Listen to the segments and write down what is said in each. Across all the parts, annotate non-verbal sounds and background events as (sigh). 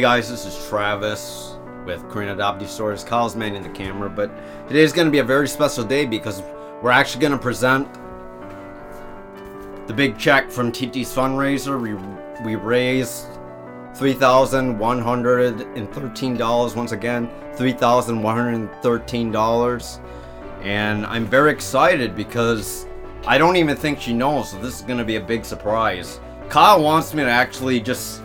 Hey guys, this is Travis with Korean Adoptive Stores. Kyle's manning the camera, but today is going to be a very special day because we're actually going to present the big check from TT's fundraiser. We we raised three thousand one hundred and thirteen dollars. Once again, three thousand one hundred thirteen dollars, and I'm very excited because I don't even think she knows. So this is going to be a big surprise. Kyle wants me to actually just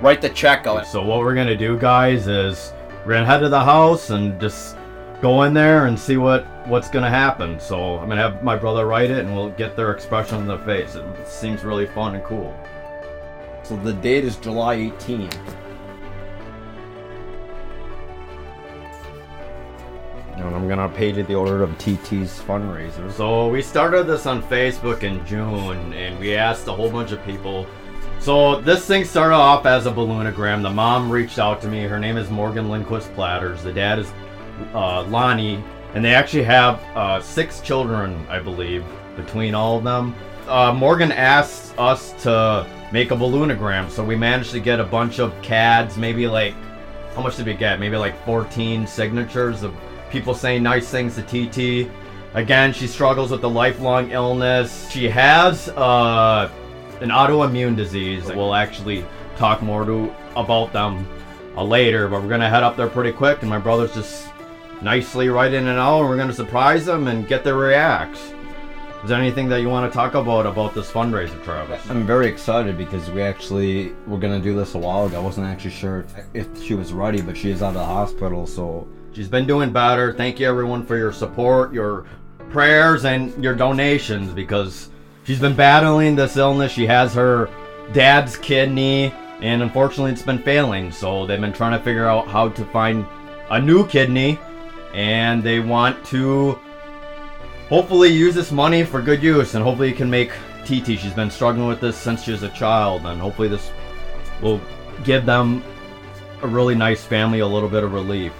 write the check out. So what we're gonna do, guys, is we're gonna head to the house and just go in there and see what what's gonna happen. So I'm gonna have my brother write it, and we'll get their expression on their face. It seems really fun and cool. So the date is July 18th. And I'm gonna pay to the order of TT's fundraiser. So we started this on Facebook in June, and we asked a whole bunch of people. So this thing started off as a balloonagram. The mom reached out to me. Her name is Morgan Lindquist Platters. The dad is uh, Lonnie, and they actually have uh, six children, I believe, between all of them. Uh, Morgan asked us to make a balloonagram, so we managed to get a bunch of CADs, maybe like, how much did we get? Maybe like 14 signatures of people saying nice things to TT. Again, she struggles with a lifelong illness. She has uh, an autoimmune disease. We'll actually talk more to about them uh, later, but we're gonna head up there pretty quick, and my brother's just nicely right in and out, and we're gonna surprise them and get their reacts. Is there anything that you want to talk about about this fundraiser, Travis? I'm very excited because we actually were gonna do this a while ago. I wasn't actually sure if, if she was ready, but she is out of the hospital, so She's been doing better. Thank you everyone for your support, your prayers, and your donations because she's been battling this illness. She has her dad's kidney, and unfortunately, it's been failing. So they've been trying to figure out how to find a new kidney, and they want to hopefully use this money for good use, and hopefully it can make TT. She's been struggling with this since she was a child, and hopefully this will give them a really nice family a little bit of relief.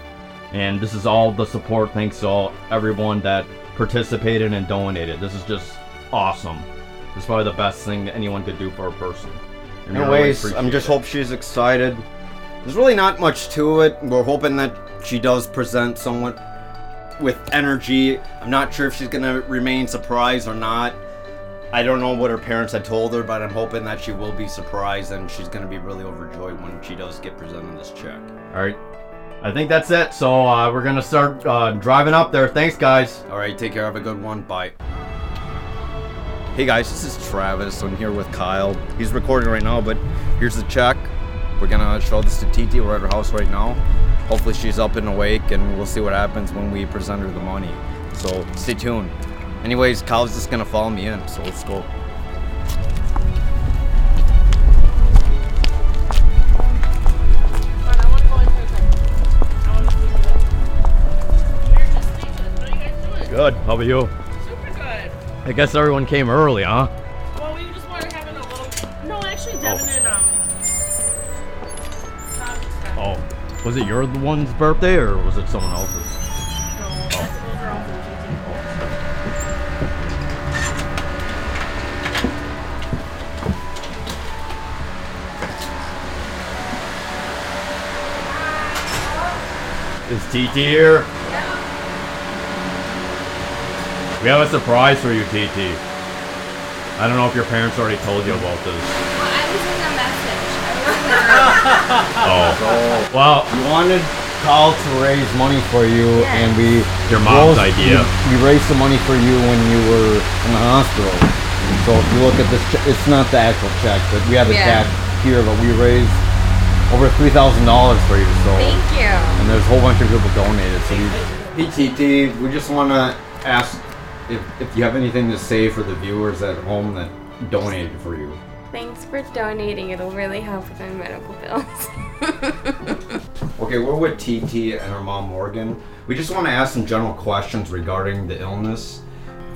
And this is all the support thanks to all, everyone that participated and donated. This is just awesome. Is probably the best thing anyone could do for a person. And we really I'm just it. hope she's excited. There's really not much to it. We're hoping that she does present somewhat with energy. I'm not sure if she's gonna remain surprised or not. I don't know what her parents had told her, but I'm hoping that she will be surprised and she's gonna be really overjoyed when she does get presented this check. All right. I think that's it. So uh, we're gonna start uh, driving up there. Thanks, guys. All right, take care. Have a good one. Bye. Hey guys, this is Travis. I'm here with Kyle. He's recording right now, but here's the check. We're gonna show this to TT. We're at her house right now. Hopefully she's up and awake, and we'll see what happens when we present her the money. So stay tuned. Anyways, Kyle's just gonna follow me in, so let's go. Fine, I want to go in for a second. I want to see you guys. We're just speechless. What are you guys doing? Good. How about you? I guess everyone came early, huh? Well, we just wanted having a little. No, actually, Devin and um. Todd just got- Oh, was it your one's birthday or was it someone else's? No, those are all from TT. Is TT here? We have a surprise for you, TT. I don't know if your parents already told you about this. Well, I was in the message. I was (laughs) Oh. Well, We wanted Kyle to raise money for you, Yes. and we Your mom's rose- idea. We, we raised the money for you when you were in the hospital. So if you look at this, che- it's not the actual check, but we have it Yeah. cashed here. But we raised over three thousand dollars for you. So Thank you. and there's a whole bunch of people donated. So we, hey TT, we just want to ask if if you have anything to say for the viewers at home that donated for you. Thanks for donating. It'll really help with my medical bills. (laughs) Okay, we're with TT and her mom Morgan. We just want to ask some general questions regarding the illness.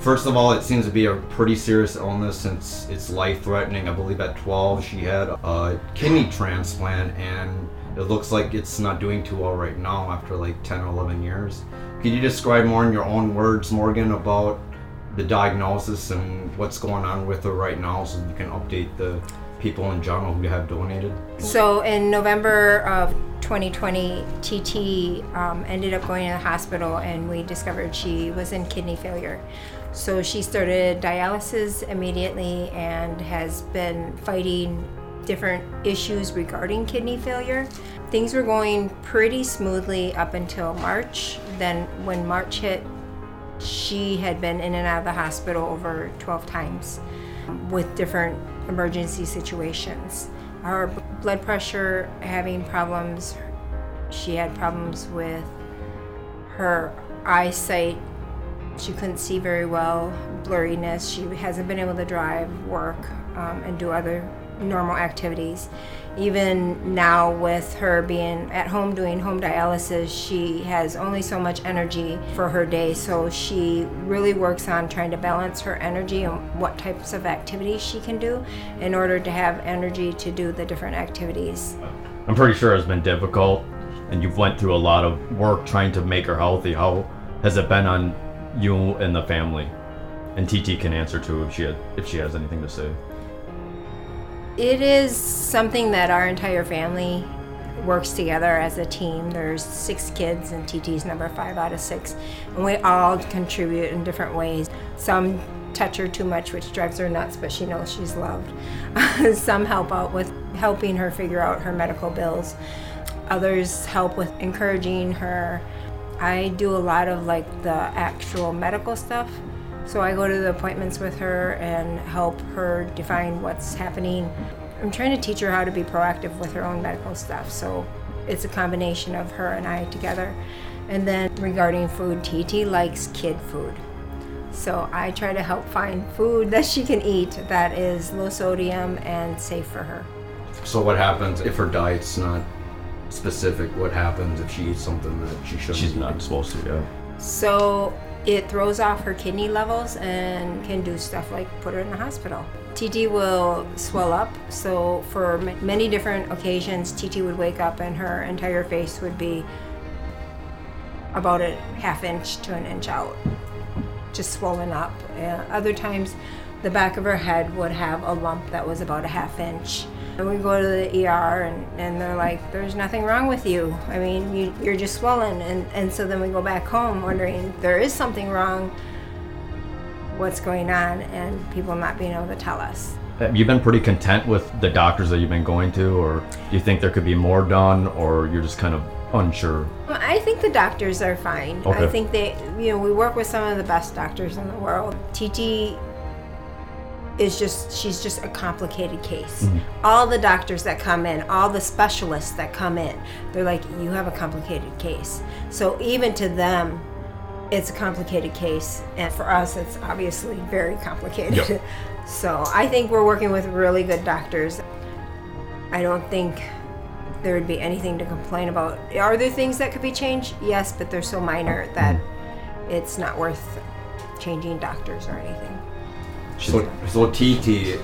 First of all, it seems to be a pretty serious illness since it's life-threatening. I believe at 12 she had a kidney transplant, and it looks like it's not doing too well right now after like 10 or 11 years. Could you describe more in your own words, Morgan, about the diagnosis and what's going on with her right now, so you can update the people in general who have donated? So in November of 2020, TT um, ended up going to the hospital and we discovered she was in kidney failure. So she started dialysis immediately and has been fighting different issues regarding kidney failure. Things were going pretty smoothly up until March. Then, when March hit, she had been in and out of the hospital over 12 times with different emergency situations. Her blood pressure having problems, she had problems with her eyesight. She couldn't see very well, blurriness. She hasn't been able to drive, work, um, and do other normal activities. Even now, with her being at home doing home dialysis, she has only so much energy for her day. So she really works on trying to balance her energy and what types of activities she can do in order to have energy to do the different activities. I'm pretty sure it's been difficult, and you've went through a lot of work trying to make her healthy. How has it been on you and the family? And TT can answer too if she had, if she has anything to say. It is something that our entire family works together as a team. There's six kids, and TT's number five out of six, and we all contribute in different ways. Some touch her too much, which drives her nuts, but she knows she's loved. (laughs) Some help out with helping her figure out her medical bills. Others help with encouraging her. I do a lot of like the actual medical stuff. So I go to the appointments with her and help her define what's happening. I'm trying to teach her how to be proactive with her own medical stuff. So it's a combination of her and I together. And then regarding food, TT likes kid food. So I try to help find food that she can eat that is low sodium and safe for her. So what happens if her diet's not specific? What happens if she eats something that she shouldn't? She's not supposed to, yeah. So it throws off her kidney levels and can do stuff like put her in the hospital. TT will swell up. So for m- many different occasions, TT would wake up and her entire face would be about a half inch to an inch out, just swollen up. Uh, other times, the back of her head would have a lump that was about a half inch. And we go to the ER and, and they're like, there's nothing wrong with you. I mean, you, you're just swollen. And, and so then we go back home wondering, there is something wrong. What's going on? And people not being able to tell us. Have you been pretty content with the doctors that you've been going to, or do you think there could be more done, or you're just kind of unsure? I think the doctors are fine. Okay. I think they, you know, we work with some of the best doctors in the world. TT is just, she's just a complicated case. Mm. All the doctors that come in, all the specialists that come in, they're like, you have a complicated case. So even to them, it's a complicated case. And for us, it's obviously very complicated. Yep. (laughs) so I think we're working with really good doctors. I don't think there would be anything to complain about. Are there things that could be changed? Yes, but they're so minor that mm. it's not worth changing doctors or anything. So, so TT,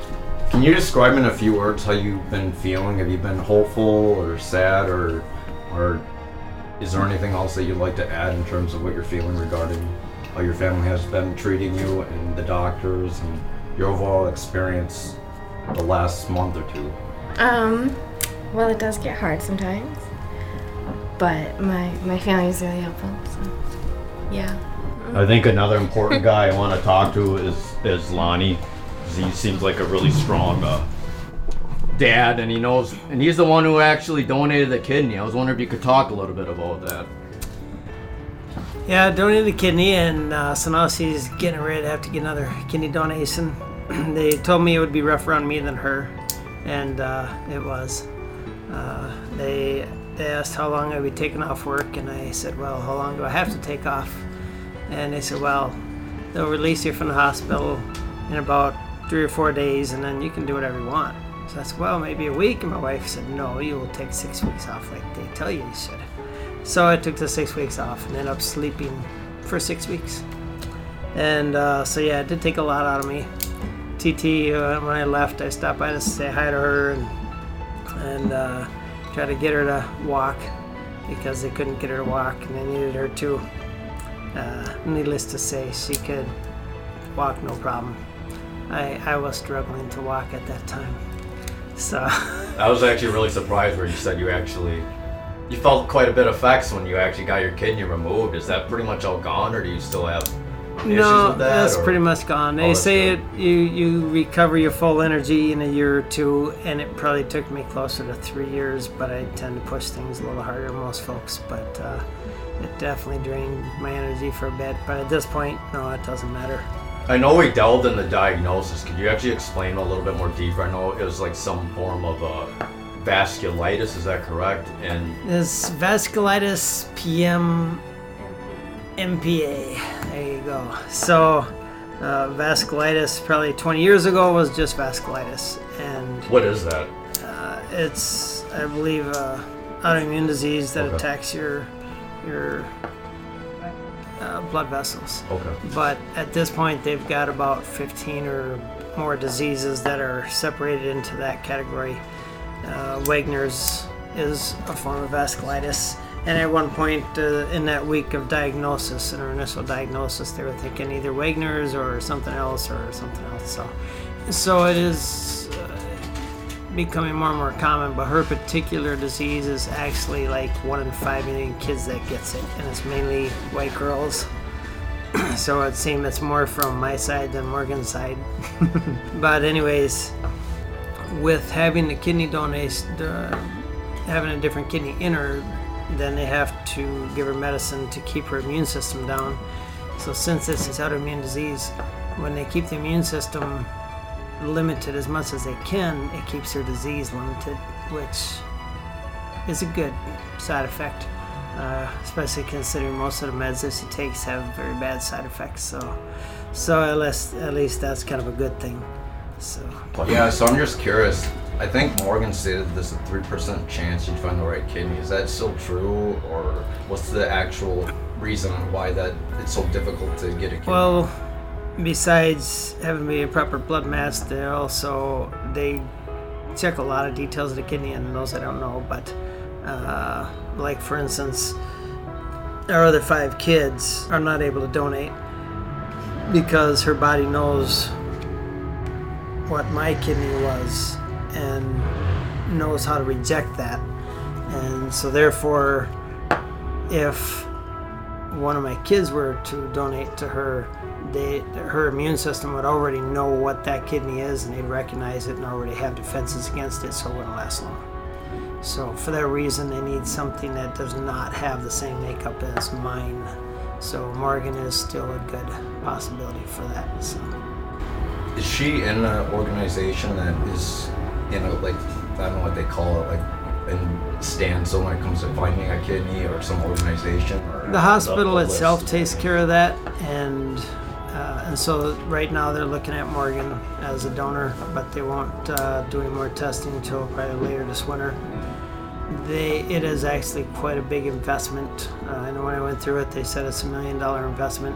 can you describe in a few words how you've been feeling? Have you been hopeful or sad or, or is there anything else that you'd like to add in terms of what you're feeling regarding how your family has been treating you and the doctors and your overall experience the last month or two? Um, well, it does get hard sometimes, but my my family is really helpful. So, yeah. I think another important guy I want to talk to is is Lonnie. He seems like a really strong uh, dad, and he knows, and he's the one who actually donated the kidney. I was wondering if you could talk a little bit about that. Yeah, donated a kidney, and uh, so now she's getting ready to have to get another kidney donation. (clears throat) they told me it would be rougher on me than her, and uh, it was. Uh, they they asked how long I'd be taking off work, and I said, "Well, how long do I have to take off?" And they said, "Well, they'll release you from the hospital in about three or four days, and then you can do whatever you want." So I said, "Well, maybe a week." And my wife said, "No, you will take six weeks off, like they tell you you should." So I took the six weeks off and ended up sleeping for six weeks. And uh, so yeah, it did take a lot out of me. TT, uh, when I left, I stopped by to say hi to her and and uh, try to get her to walk because they couldn't get her to walk and they needed her to. Uh, needless to say, she could walk no problem. I, I was struggling to walk at that time. So, I was actually really surprised where you said you actually you felt quite a bit of effects when you actually got your kidney removed. Is that pretty much all gone, or do you still have issues no, with that? that's or- pretty much gone. They that's say it, you, you recover your full energy in a year or two, and it probably took me closer to three years, but I tend to push things a little harder than most folks. But uh, it definitely drained my energy for a bit. But at this point, no, it doesn't matter. I know we delved in the diagnosis. Could you actually explain a little bit more deeper? I know it was like some form of uh, vasculitis. Is that correct? And This vasculitis PM MPA. There you go. So, uh, vasculitis probably 20 years ago was just vasculitis, and what is that? it's I believe a autoimmune disease that Okay. attacks your your uh, blood vessels. Okay. But at this point, they've got about 15 or more diseases that are separated into that category. Uh, Wegener's is a form of vasculitis. And at one point uh, in that week of diagnosis, in our initial diagnosis, they were thinking either Wegener's or something else or something else. So, so it is becoming more and more common. But her particular disease is actually like one in five million kids that gets it, and it's mainly white girls (clears throat) so it seems it's more from my side than Morgan's side. (laughs) but anyways, with having the kidney donation, uh, having a different kidney in her, then they have to give her medicine to keep her immune system down. So since this is autoimmune disease, when they keep the immune system limited as much as they can, it keeps her disease limited, which is a good side effect uh, especially considering most of the meds that she takes have very bad side effects. So, so at least at least that's kind of a good thing. So Yeah, so I'm just curious. I think Morgan stated there's a 3% chance you'd find the right kidney. Is that still true, or what's the actual reason why that it's so difficult to get a kidney? well, besides having be a proper blood mass, they also they check a lot of details of the kidney, and those I don't know, but uh, like for instance, our other five kids are not able to donate because her body knows what my kidney was and knows how to reject that. And so, therefore, if one of my kids were to donate to her, they, her immune system would already know what that kidney is and they'd recognize it and already have defenses against it, so it wouldn't last long. So, for that reason, they need something that does not have the same makeup as mine. So, Morgan is still a good possibility for that. So. Is she in an organization that is you know, like I don't know what they call it like in stands so when it comes to finding a kidney or some organization or The hospital the itself takes care of that, and and so right now they're looking at Morgan as a donor, but they won't uh, do any more testing until probably later this winter. They it is actually quite a big investment. Uh, when I went through it, they said it's a million dollar investment,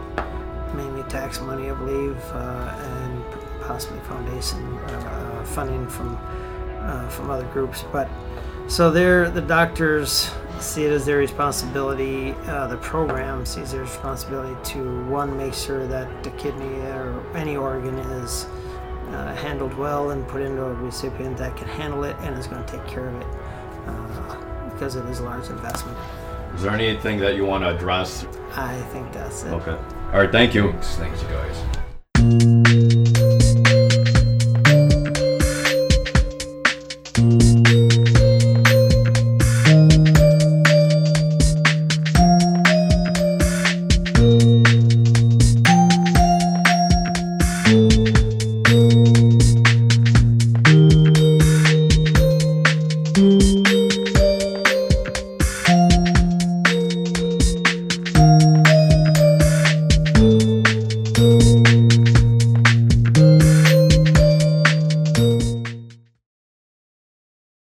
mainly tax money, I believe, uh, and possibly foundation uh, uh, funding from uh, from other groups, but. So they're the doctors see it as their responsibility. Uh, the program sees their responsibility to one make sure that the kidney or any organ is uh, handled well and put into a recipient that can handle it and is going to take care of it uh, because it is a large investment. Is there anything that you want to address? I think that's it. Okay. All right. Thank you. Thanks, thanks you guys.